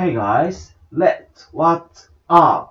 Hey guys, let's what's up?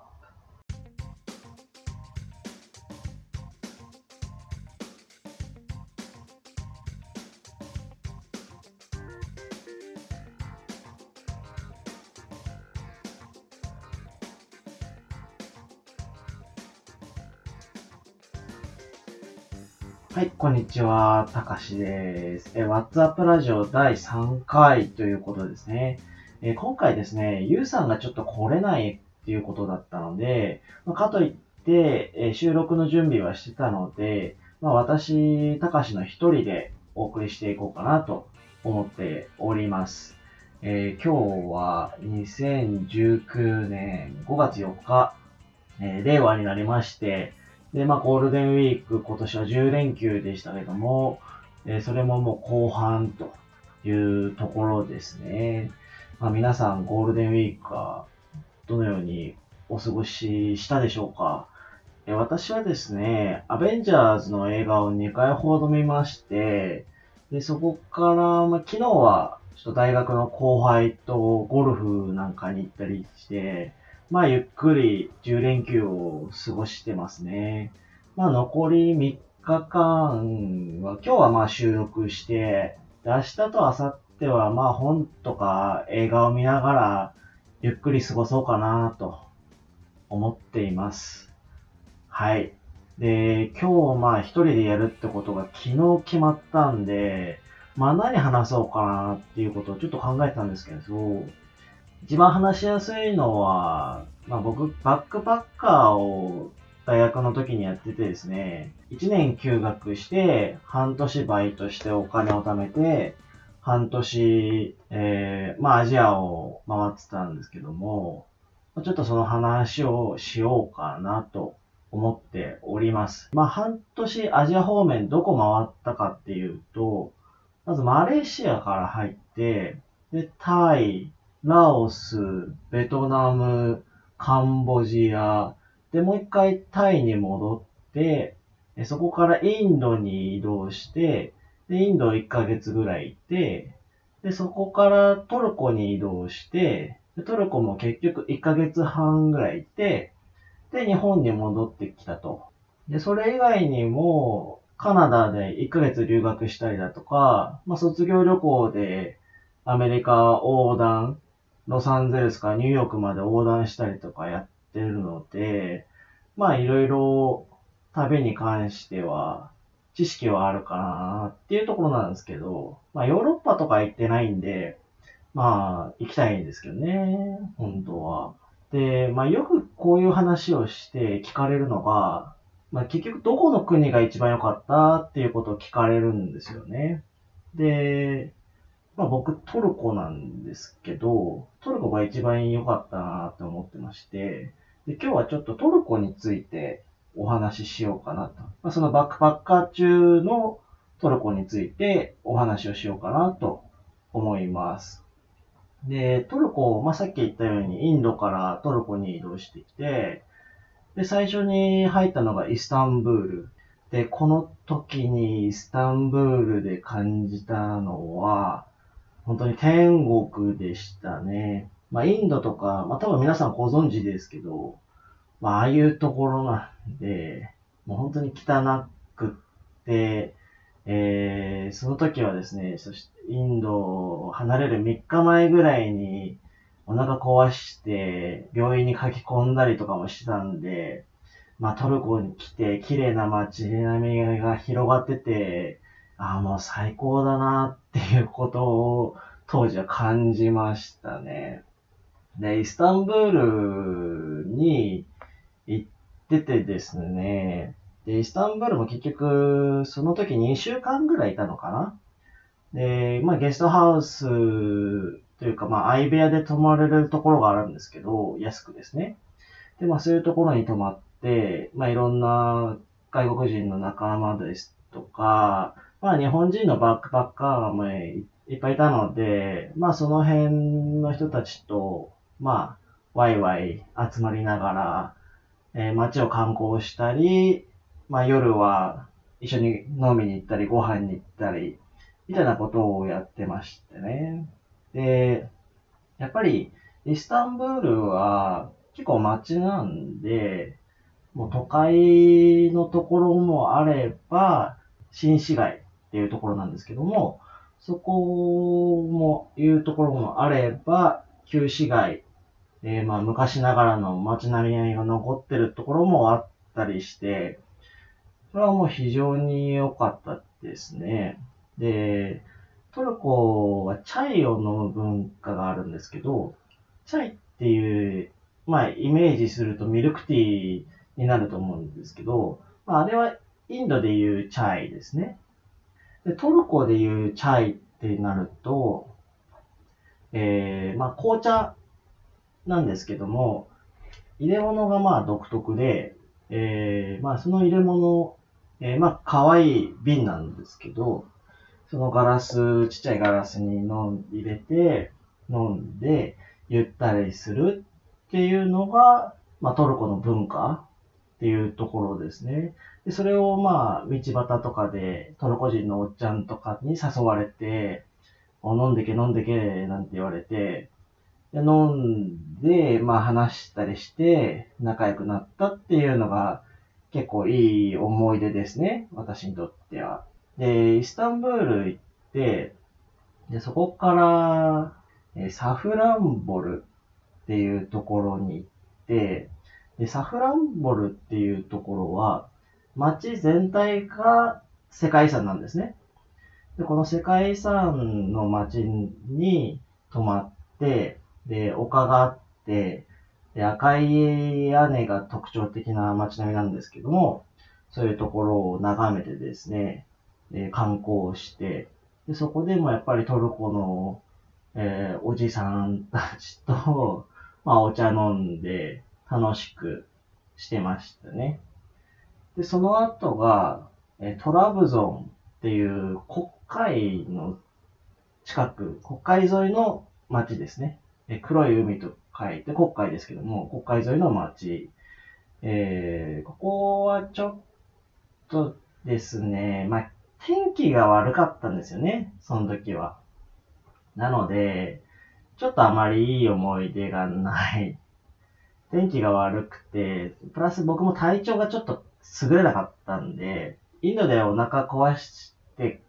はい、こんにちは。たかしです。え、WhatsApp ラジオ第3回ということですね。え今回ですね、ゆうさんがちょっと来れないっていうことだったので、まかといって、え収録の準備はしてたので、まあ、私、たかしの一人でお送りしていこうかなと思っております。えー、今日は2019年5月4日、えー、令和になりまして、で、まあ、ゴールデンウィーク、今年は10連休でしたけども、えー、それももう後半というところですね。まあ、皆さん、ゴールデンウィークはどのようにお過ごししたでしょうか？え私はですね、アベンジャーズの映画を2回ほど見まして、で、そこから、まあ、昨日は、ちょっと大学の後輩とゴルフなんかに行ったりして、まあ、ゆっくり10連休を過ごしてますね。まあ、残り3日間は、今日はまあ収録して、明日と明後日はまあ本とか映画を見ながら、ゆっくり過ごそうかなと思っています。はい。で、今日まあ一人でやるってことが昨日決まったんで、まあ何話そうかなっていうことをちょっと考えたんですけど、一番話しやすいのは、まあ僕、バックパッカーを大学の時にやっててですね、1年休学して、半年バイトしてお金を貯めて、半年、えー、まあアジアを回ってたんですけども、ちょっとその話をしようかなと思っております。まあ半年アジア方面どこ回ったかっていうと、まずマレーシアから入って、で、タイ、ラオス、ベトナム、カンボジア、で、もう一回タイに戻って、そこからインドに移動して、で、インド1ヶ月ぐらい行って、で、そこからトルコに移動して、トルコも結局1ヶ月半ぐらい行って、で、日本に戻ってきたと。で、それ以外にも、カナダで1ヶ月留学したりだとか、まあ、卒業旅行でアメリカ横断ロサンゼルスからニューヨークまで横断したりとかやってるので、まあいろいろ旅に関しては知識はあるかなっていうところなんですけど、まあヨーロッパとか行ってないんで、まあ行きたいんですけどね、本当は。で、まあよくこういう話をして聞かれるのが、まあ結局どこの国が一番良かったっていうことを聞かれるんですよね。で、まあ僕トルコなんですけど、トルコが一番良かったなって思ってまして、で今日はちょっとトルコについてお話ししようかなと。まあ、そのバックパッカー中のトルコについてお話をしようかなと思います。で、トルコ、まあ、さっき言ったようにインドからトルコに移動してきて、で、最初に入ったのがイスタンブール。で、この時にイスタンブールで感じたのは、本当に天国でしたね。まあ、インドとか、まあ、多分皆さんご存知ですけど、まあ、ああいうところなんで、もう本当に汚くって、えー、その時はですね、そしてインドを離れる3日前ぐらいにお腹壊して病院に書き込んだりとかもしたんで、まあトルコに来て綺麗な街並みが広がってて、ああ、もう最高だなっていうことを当時は感じましたね。で、イスタンブールに行っててですね、で、イスタンブールも結局、その時2週間ぐらいいたのかなで、まあゲストハウスというか、まあ相部屋で泊まれるところがあるんですけど、安くですね。で、まあそういうところに泊まって、まあいろんな外国人の仲間ですとか、まあ日本人のバックパッカーもいっぱいいたので、まあその辺の人たちと、まあ、ワイワイ集まりながら、えー、街を観光したり、まあ夜は一緒に飲みに行ったり、ご飯に行ったり、みたいなことをやってましてね。で、やっぱりイスタンブールは結構街なんで、もう都会のところもあれば、新市街っていうところなんですけども、そこも、いうところもあれば、旧市街、えー、まあ昔ながらの街並みが残ってるところもあったりして、それはもう非常に良かったですね。で、トルコはチャイを飲む文化があるんですけど、チャイっていう、まあイメージするとミルクティーになると思うんですけど、まああれはインドでいうチャイですね。で、トルコでいうチャイってなると、えー、まあ紅茶なんですけども、入れ物がまあ独特で、えー、まあその入れ物、えー、まあ可愛い瓶なんですけど、そのガラス、ちっちゃいガラスに飲ん入れて、飲んで、ゆったりするっていうのが、まあトルコの文化っていうところですね。で、それをまあ、道端とかでトルコ人のおっちゃんとかに誘われて、飲んでけ飲んでけなんて言われて、で飲んで、まあ話したりして仲良くなったっていうのが結構いい思い出ですね。私にとっては。で、イスタンブール行って、で、そこから、えサフランボルっていうところに行って、で、サフランボルっていうところは、街全体が世界遺産なんですね。で、この世界遺産の街に泊まって、で、丘があって、で、赤い屋根が特徴的な街並みなんですけども、そういうところを眺めてですね、で観光して、で、そこでもやっぱりトルコの、えー、おじさんたちと、まあ、お茶飲んで楽しくしてましたね。で、その後が、えトラブゾンっていう国海の近く、国海沿いの町ですね。え黒い海と書いて国海ですけども、国海沿いの町。えー、ここはちょっとですね、まあ、天気が悪かったんですよね、その時は。なので、ちょっとあまりいい思い出がない。天気が悪くて、プラス僕も体調がちょっと優れなかったんで、インドでお腹壊して、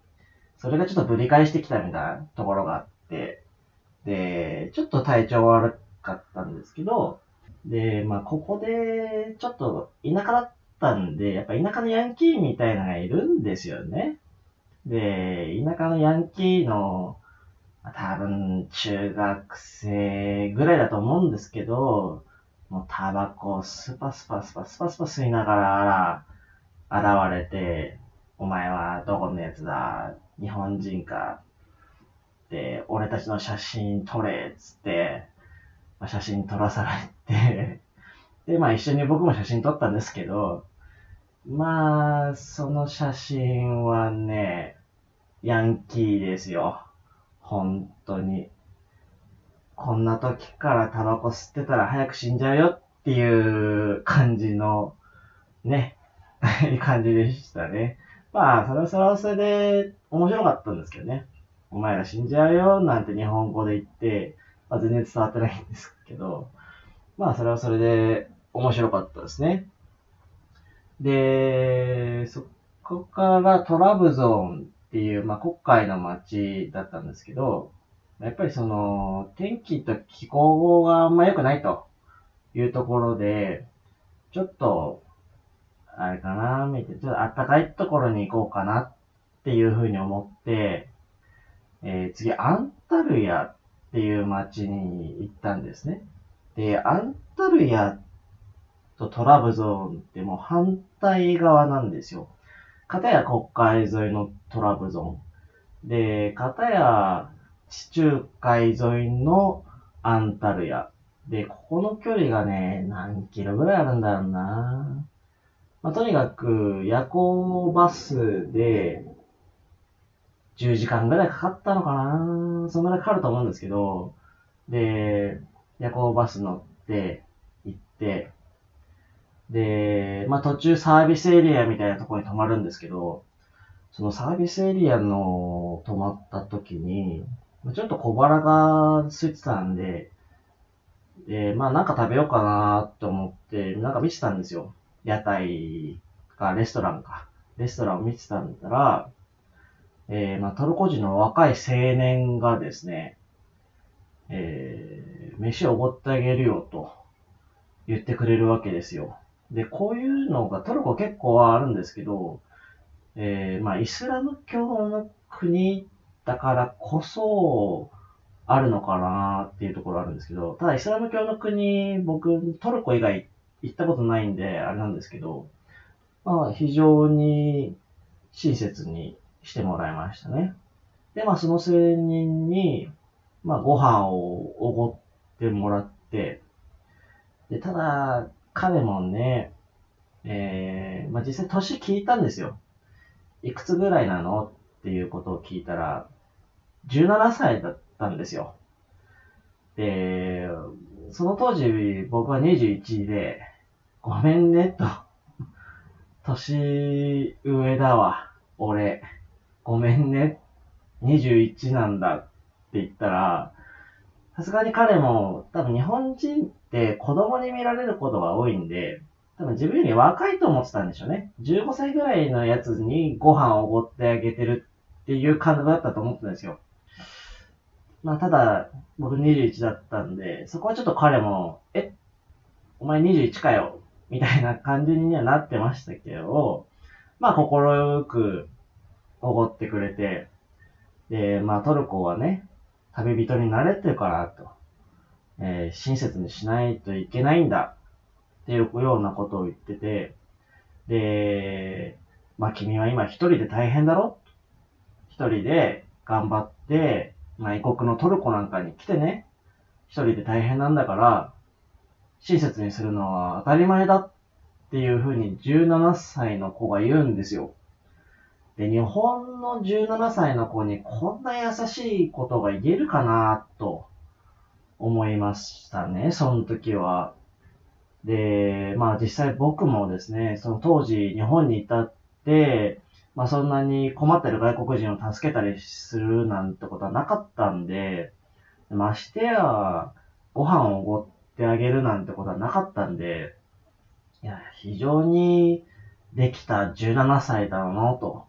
それがちょっとぶり返してきたみたいなところがあって、で、ちょっと体調悪かったんですけど、で、まあ、ここで、ちょっと田舎だったんで、やっぱ田舎のヤンキーみたいなのがいるんですよね。で、田舎のヤンキーの、多分、中学生ぐらいだと思うんですけど、もうタバコをスパスパスパスパスパ吸いながら現れて、お前はどこのやつだ？日本人か、俺たちの写真撮れつって、まあ、写真撮らされて で、まあ一緒に僕も写真撮ったんですけど、まあ、その写真はね、ヤンキーですよ。本当に。こんな時からタバコ吸ってたら早く死んじゃうよっていう感じの、ね、感じでしたね。まあ、それはそれはそれで面白かったんですけどね。お前ら死んじゃうよなんて日本語で言って、まあ、全然伝わってないんですけど、まあ、それはそれで面白かったですね。で、そこからトラブゾーンっていう、まあ、国会の街だったんですけど、やっぱりその、天気と気候があんま良くないというところで、ちょっと、あれかな、見て、ちょっと暖かいところに行こうかなっていうふうに思って、えー、次、アンタルヤっていう街に行ったんですね。で、アンタルヤとトラブゾーンってもう反対側なんですよ。片や国海沿いのトラブゾーン。で、片や地中海沿いのアンタルヤ。で、ここの距離がね、何キロぐらいあるんだろうな。まあ、とにかく、夜行バスで、10時間ぐらいかかったのかなそんぐらいかかると思うんですけど、で、夜行バス乗って行って、で、まあ途中サービスエリアみたいなところに泊まるんですけど、そのサービスエリアの泊まった時に、ちょっと小腹が空いてたんで、で、まあなんか食べようかなと思って、なんか見てたんですよ。屋台か、レストランか。レストランを見てたんだら、えー、まあトルコ人の若い青年がですね、えー、飯をおごってあげるよと言ってくれるわけですよ。で、こういうのがトルコ結構はあるんですけど、えー、まあイスラム教の国だからこそ、あるのかなっていうところあるんですけど、ただイスラム教の国、僕、トルコ以外行ったことないんで、あれなんですけど、まあ、非常に親切にしてもらいましたね。で、まあ、その青年に、まあ、ご飯をおごってもらって、で、ただ、彼もね、えー、まあ、実際年聞いたんですよ。いくつぐらいなのっていうことを聞いたら、17歳だったんですよ。で、その当時僕は21で、ごめんねと。年上だわ、俺。ごめんね。21なんだって言ったら、さすがに彼も、多分日本人って子供に見られることが多いんで、多分自分より若いと思ってたんでしょうね。15歳ぐらいのやつにご飯をおごってあげてるっていう感覚だったと思ってたんですよ。まあ、ただ、僕21だったんで、そこはちょっと彼も、え、お前21かよ、みたいな感じにはなってましたけど、まあ、心よくおごってくれて、で、まあ、トルコはね、旅人になれてるからと、えー、親切にしないといけないんだ、っていうようなことを言ってて、で、まあ、君は今一人で大変だろ？一人で頑張って、まあ、異国のトルコなんかに来てね、一人で大変なんだから、親切にするのは当たり前だっていうふうに17歳の子が言うんですよ。で、日本の17歳の子にこんな優しいことが言えるかなと思いましたね、その時は。で、まあ実際僕もですね、その当時日本にいたって、まあそんなに困ってる外国人を助けたりするなんてことはなかったんで、ましてや、ご飯をおごってあげるなんてことはなかったんで、いや、非常にできた17歳だなと。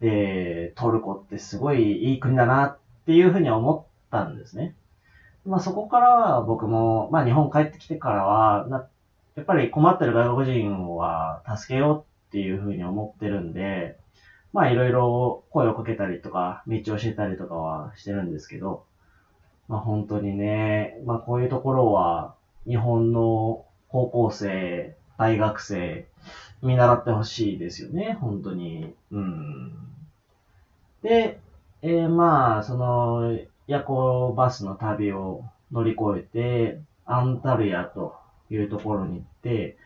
で、トルコってすごいいい国だなっていうふうに思ったんですね。まあそこからは僕も、まあ日本帰ってきてからは、やっぱり困ってる外国人は助けようっていうふうに思ってるんで、まあいろいろ声をかけたりとか、道を教えたりとかはしてるんですけど、まあ本当にね、まあこういうところは日本の高校生、大学生、見習ってほしいですよね、本当に。うん。で、えー、まあ、その、夜行バスの旅を乗り越えて、アンタルヤというところに行って、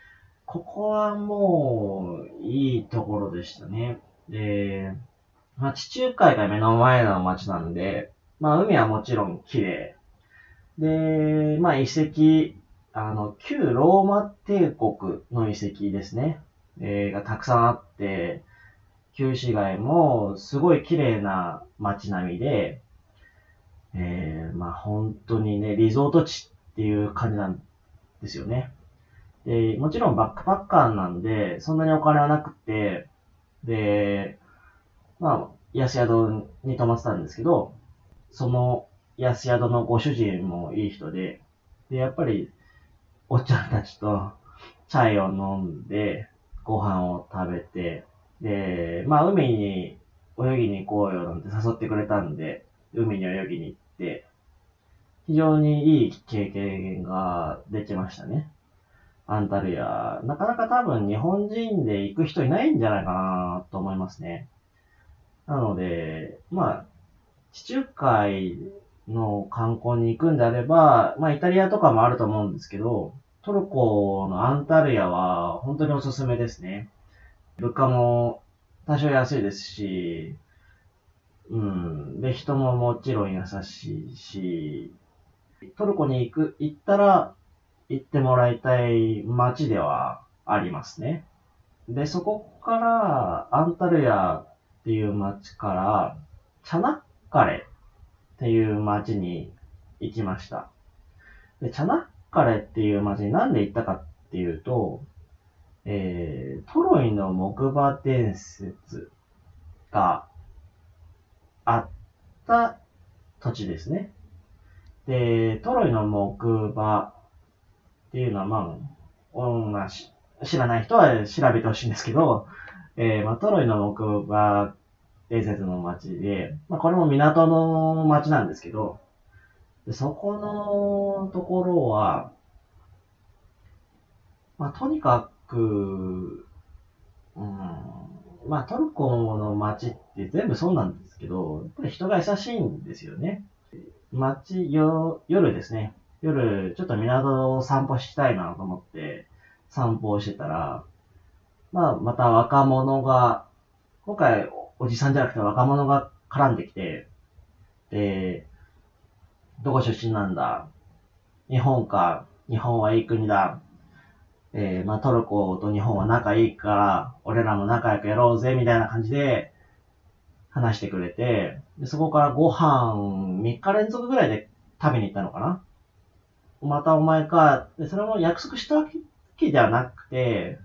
ここはもう、いいところでしたね。で、まあ、地中海が目の前の街なんで、まあ、海はもちろん綺麗。で、まあ、遺跡、あの、旧ローマ帝国の遺跡ですね。えー、がたくさんあって、旧市街もすごい綺麗な街並みで、えー、まあ本当にね、リゾート地っていう感じなんですよね。で、もちろんバックパッカーなんで、そんなにお金はなくて、で、まあ、安宿に泊まってたんですけど、その安宿のご主人もいい人で、で、やっぱり、おっちゃんたちとチャイを飲んで、ご飯を食べて、で、まあ、海に泳ぎに行こうよなんて誘ってくれたんで、海に泳ぎに行って、非常にいい経験ができましたね。アンタルヤ。なかなか多分日本人で行く人いないんじゃないかなと思いますね。なので、まあ、地中海の観光に行くんであれば、まあイタリアとかもあると思うんですけど、トルコのアンタルヤは本当におすすめですね。物価も多少安いですし、うん。で、人ももちろん優しいし、トルコに行く、行ったら行ってもらいたい街ではありますね。で、そこから、アンタルヤっていう街から、チャナッカレっていう街に行きました。で、チャナッカレっていう町になんで行ったかっていうと、えー、トロイの木馬伝説があった土地ですね。で、トロイの木馬っていうのは、まあ、まあ、知らない人は調べてほしいんですけど、えー、まあ、トロイの木馬伝説の町で、まあ、これも港の町なんですけど、そこのところは、まあ、とにかく、うん、まあ、トルコの街って全部そうなんですけど、やっぱり人が優しいんですよね。街、よ、夜ですね。夜、ちょっと港を散歩したいなと思って散歩をしてたら、まあ、また若者が、今回おじさんじゃなくて若者が絡んできて、で、どこ出身なんだ？日本か、日本はいい国だ。えー、まあ、トルコと日本は仲いいから、俺らも仲良くやろうぜ、みたいな感じで話してくれて、でそこからご飯3日連続ぐらいで食べに行ったのかな？またお前か、でそれも約束したわけではなくて、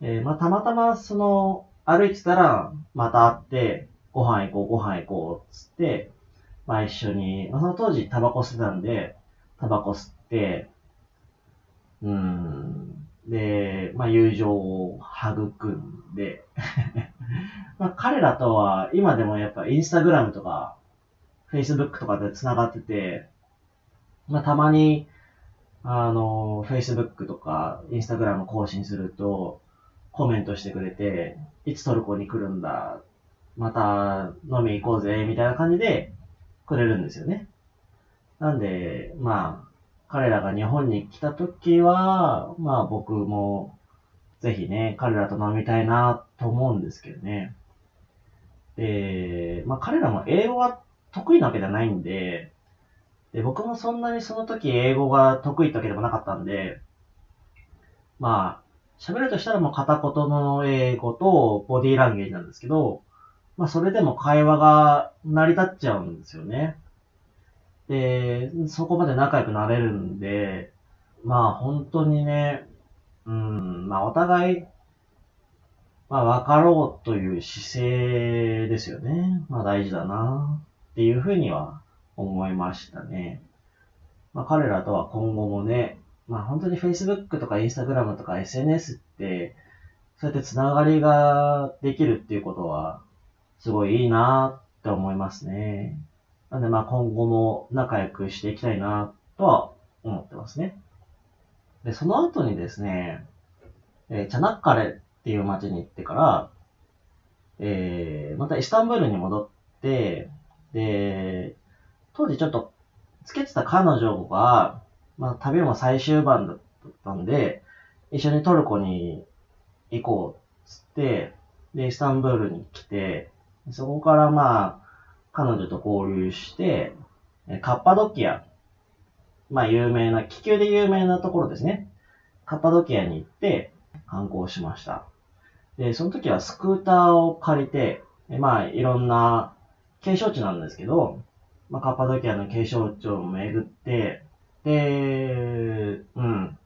えー、まあ、たまたまその、歩いてたら、また会って、ご飯行こう、ご飯行こう、つって、まあ一緒に、まあその当時タバコ吸ってたんで、タバコ吸って、うん、で、まあ友情を育んで。まあ彼らとは今でもやっぱインスタグラムとか、フェイスブックとかで繋がってて、まあたまに、あの、フェイスブックとかインスタグラム更新すると、コメントしてくれて、いつトルコに来るんだ、また飲み行こうぜ、みたいな感じでくれるんですよね。なんで、まあ、彼らが日本に来た時は、まあ僕もぜひね、彼らと飲みたいなと思うんですけどね。で、まあ彼らも英語が得意なわけじゃないんで、で、僕もそんなにその時英語が得意ってわけでもなかったんで、まあ、喋るとしたらもう片言の英語とボディーランゲージなんですけど、まあそれでも会話が成り立っちゃうんですよね。で、そこまで仲良くなれるんで、まあ本当にね、うん、まあお互い、まあ分かろうという姿勢ですよね。まあ大事だなっていうふうには思いましたね。まあ彼らとは今後もね、まあ本当に Facebook とか Instagram とか SNS って、そうやってつながりができるっていうことは、すごいいいなって思いますね。なんでまあ今後も仲良くしていきたいなとは思ってますね。で、その後にですね、えー、チャナッカレっていう街に行ってから、えー、またイスタンブールに戻って、で、当時ちょっとつけてた彼女が、まあ、旅も最終版だったんで、一緒にトルコに行こうっつって、で、イスタンブールに来て、そこからまあ、彼女と交流して、カッパドキア、まあ有名な、気球で有名なところですね。カッパドキアに行って観光しました。で、その時はスクーターを借りて、まあいろんな景勝地なんですけど、まあカッパドキアの景勝地を巡って、で、うん、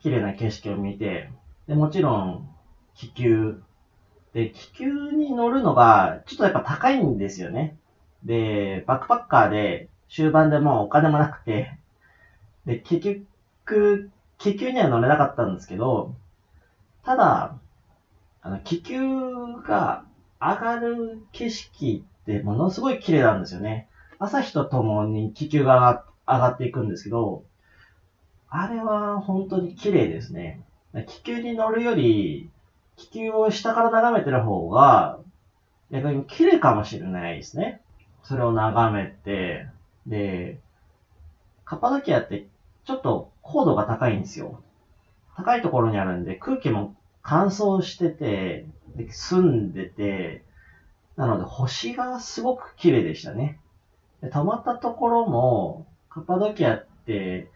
綺麗な景色を見て、で、もちろん、気球。で、気球に乗るのが、ちょっとやっぱ高いんですよね。で、バックパッカーで、終盤でもうお金もなくて、で、結局、気球には乗れなかったんですけど、ただ、あの、気球が上がる景色ってものすごい綺麗なんですよね。朝日とともに気球が上がっていくんですけど、あれは本当に綺麗ですね。気球に乗るより、気球を下から眺めてる方が、逆に綺麗かもしれないですね。それを眺めて、で、カッパドキアってちょっと高度が高いんですよ。高いところにあるんで空気も乾燥してて、で澄んでて、なので星がすごく綺麗でしたね。で泊まったところも、カッパドキアって、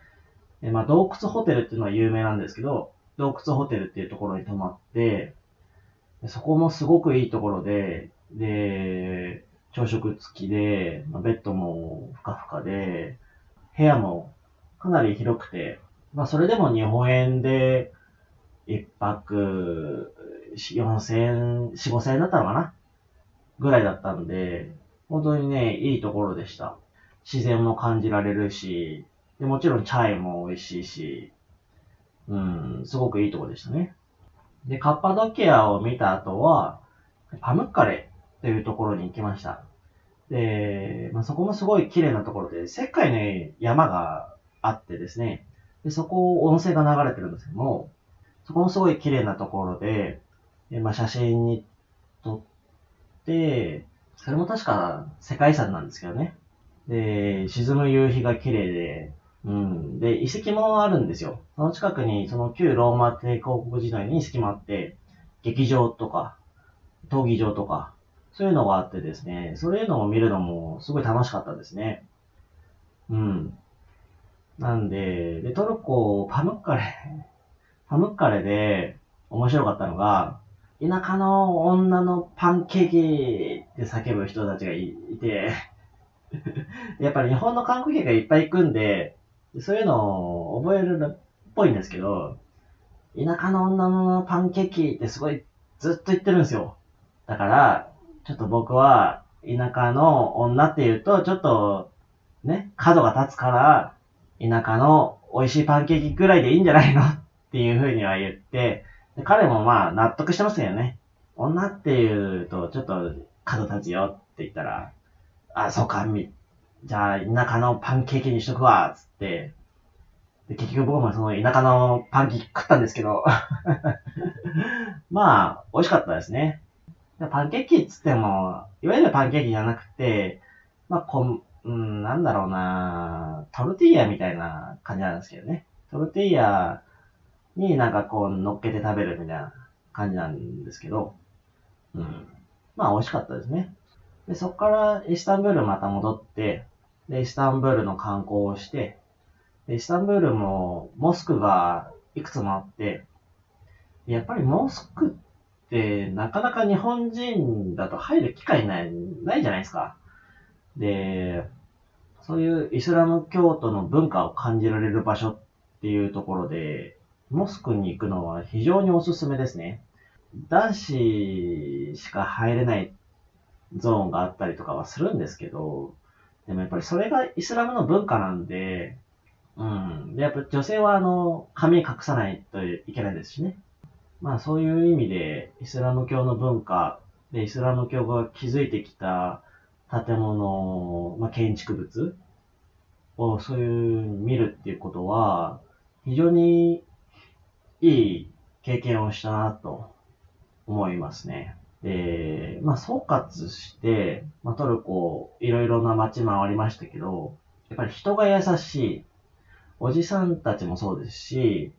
まあ、洞窟ホテルっていうのは有名なんですけど、洞窟ホテルっていうところに泊まって、そこもすごくいいところで、で、朝食付きで、まあ、ベッドもふかふかで、部屋もかなり広くて、まあそれでも日本円で一泊4000円、4、5000円だったのかな？ぐらいだったんで、本当にね、いいところでした。自然も感じられるし、でもちろんチャイも美味しいし、うん、すごくいいとこでしたね。で、カッパドキアを見た後は、パムッカレというところに行きました。で、まあ、そこもすごい綺麗なところで、世界の山があってですね、でそこを温泉が流れてるんですけども、そこもすごい綺麗なところで、でまあ、写真に撮って、それも確か世界遺産なんですけどね。で、沈む夕日が綺麗で、うん。で、遺跡もあるんですよ。その近くに、その旧ローマ帝国時代に遺跡もあって、劇場とか、闘技場とか、そういうのがあってですね、そういうのを見るのもすごい楽しかったですね。うん。なんで、で、トルコ、パムッカレ、パムッカレで面白かったのが、田舎の女のパンケーキって叫ぶ人たちがいて、やっぱり日本の観光客がいっぱい行くんで、そういうのを覚えるっぽいんですけど、田舎の女のパンケーキってすごいずっと言ってるんですよ。だから、ちょっと僕は田舎の女って言うと、ちょっとね、角が立つから、田舎の美味しいパンケーキぐらいでいいんじゃないの？っていうふうには言って、彼もまあ納得してますよね。女って言うと、ちょっと角立つよって言ったら、あ、そうか、み、じゃあ、田舎のパンケーキにしとくわ、つって、で、結局僕もその田舎のパンケーキ食ったんですけど まあ、美味しかったですね。パンケーキっつっても、いわゆるパンケーキじゃなくて、まあ、こん、うん、なんだろうなトルティーヤみたいな感じなんですけどね。トルティーヤになんかこう乗っけて食べるみたいな感じなんですけど、うん。まあ美味しかったですね。で、そこからイスタンブールまた戻って、で、イスタンブールの観光をして、で、イスタンブールもモスクがいくつもあって、やっぱりモスクってなかなか日本人だと入る機会ない、ないじゃないですか。で、そういうイスラム教徒の文化を感じられる場所っていうところで、モスクに行くのは非常におすすめですね。男子しか入れないゾーンがあったりとかはするんですけど、でもやっぱりそれがイスラムの文化なんで、うん。で、やっぱ女性はあの、髪隠さないといけないですしね。まあそういう意味で、イスラム教の文化で、イスラム教が築いてきた建物、まあ建築物をそういう見るっていうことは、非常にいい経験をしたなと思いますね。で、まあ、総括して、まあ、トルコ、いろいろな街回りましたけど、やっぱり人が優しい。おじさんたちもそうですし、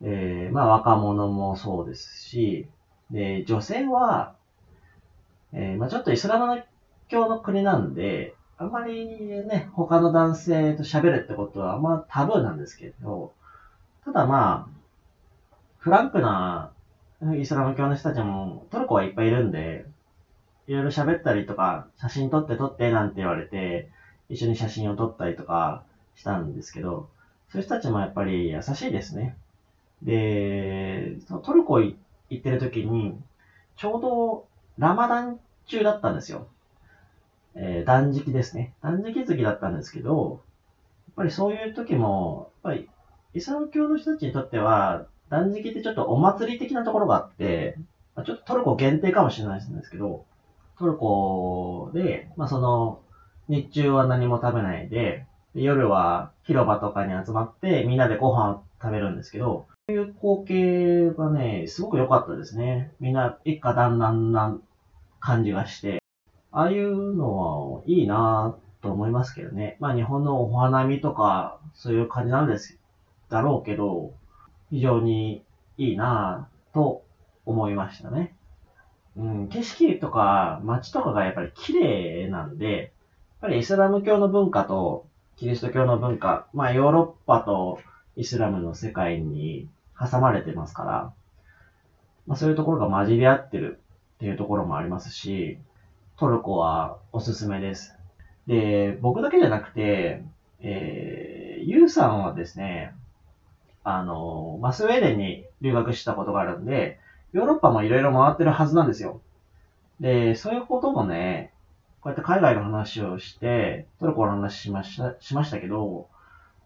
えー、まあ、若者もそうですし、で、女性は、えー、まあ、ちょっとイスラム教の国なんで、あんまりね、他の男性と喋るってことはまあタブーなんですけど、ただまあ、フランクなイスラム教の人たちもトルコはいっぱいいるんで、いろいろ喋ったりとか、写真撮って撮ってなんて言われて、一緒に写真を撮ったりとかしたんですけど、そういう人たちもやっぱり優しいですね。で、トルコ行ってる時に、ちょうどラマダン中だったんですよ。えー、断食ですね。断食月だったんですけど、やっぱりそういう時も、やっぱりイスラム教の人たちにとっては、断食ってちょっとお祭り的なところがあって、まあ、ちょっとトルコ限定かもしれないですけど、トルコで、まあその、日中は何も食べないで、で夜は広場とかに集まってみんなでご飯を食べるんですけど、そういう光景がね、すごく良かったですね。みんな一家団らんな感じがして、ああいうのはいいなと思いますけどね。まあ日本のお花見とかそういう感じなんですだろうけど、非常にいいなぁと思いましたね。うん、景色とか街とかがやっぱり綺麗なんで、やっぱりイスラム教の文化とキリスト教の文化、まあヨーロッパとイスラムの世界に挟まれてますから、まあそういうところが混じり合ってるっていうところもありますし、トルコはおすすめです。で、僕だけじゃなくて、えー、ユウさんはですね、あの、まあ、スウェーデンに留学したことがあるんで、ヨーロッパもいろいろ回ってるはずなんですよ。で、そういうこともね、こうやって海外の話をして、トルコの話しました、しましたけど、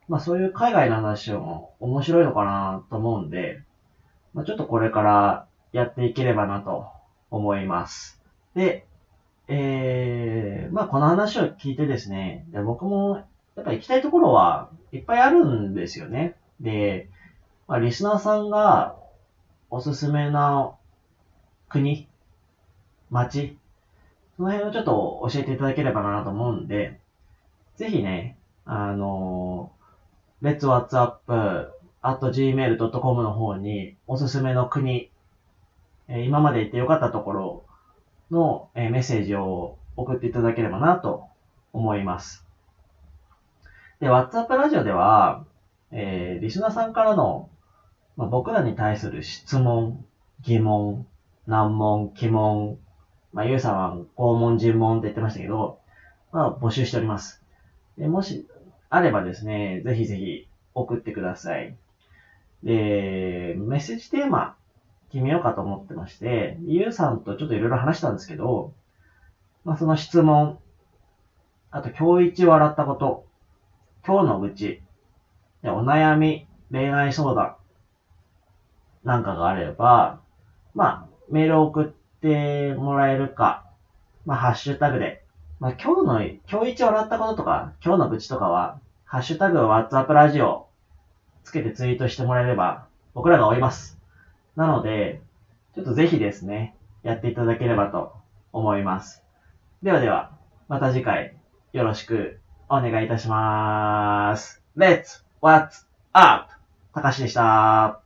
まあそういう海外の話も面白いのかなと思うんで、まあちょっとこれからやっていければなと思います。で、えー、まあこの話を聞いてですね、で僕もやっぱ行きたいところはいっぱいあるんですよね。で、まあリスナーさんがおすすめな国、街、その辺をちょっと教えていただければなと思うんで、ぜひね、あの、Let's WhatsApp at gmail.com の方におすすめの国、え今まで行ってよかったところのえメッセージを送っていただければなと思います。で、WhatsApp ラジオでは、えー、リスナーさんからの、まあ、僕らに対する質問、疑問、難問、疑問、まあ、ゆうさんは拷問、尋問って言ってましたけど、まあ、募集しております。でもし、あればですね、ぜひぜひ送ってください。で、メッセージテーマ決めようかと思ってまして、ゆうさんとちょっといろいろ話したんですけど、まあ、その質問、あと今日一笑ったこと、今日の愚痴、お悩み、恋愛相談なんかがあれば、まあ、メールを送ってもらえるか、まあ、ハッシュタグでまあ、今日の、今日一笑ったこととか、今日の愚痴とかは、ハッシュタグ WhatsApp ラジオつけてツイートしてもらえれば、僕らが追います。なので、ちょっとぜひですね、やっていただければと思います。ではでは、また次回、よろしくお願いいたします。Let's What's Up! たかしでした。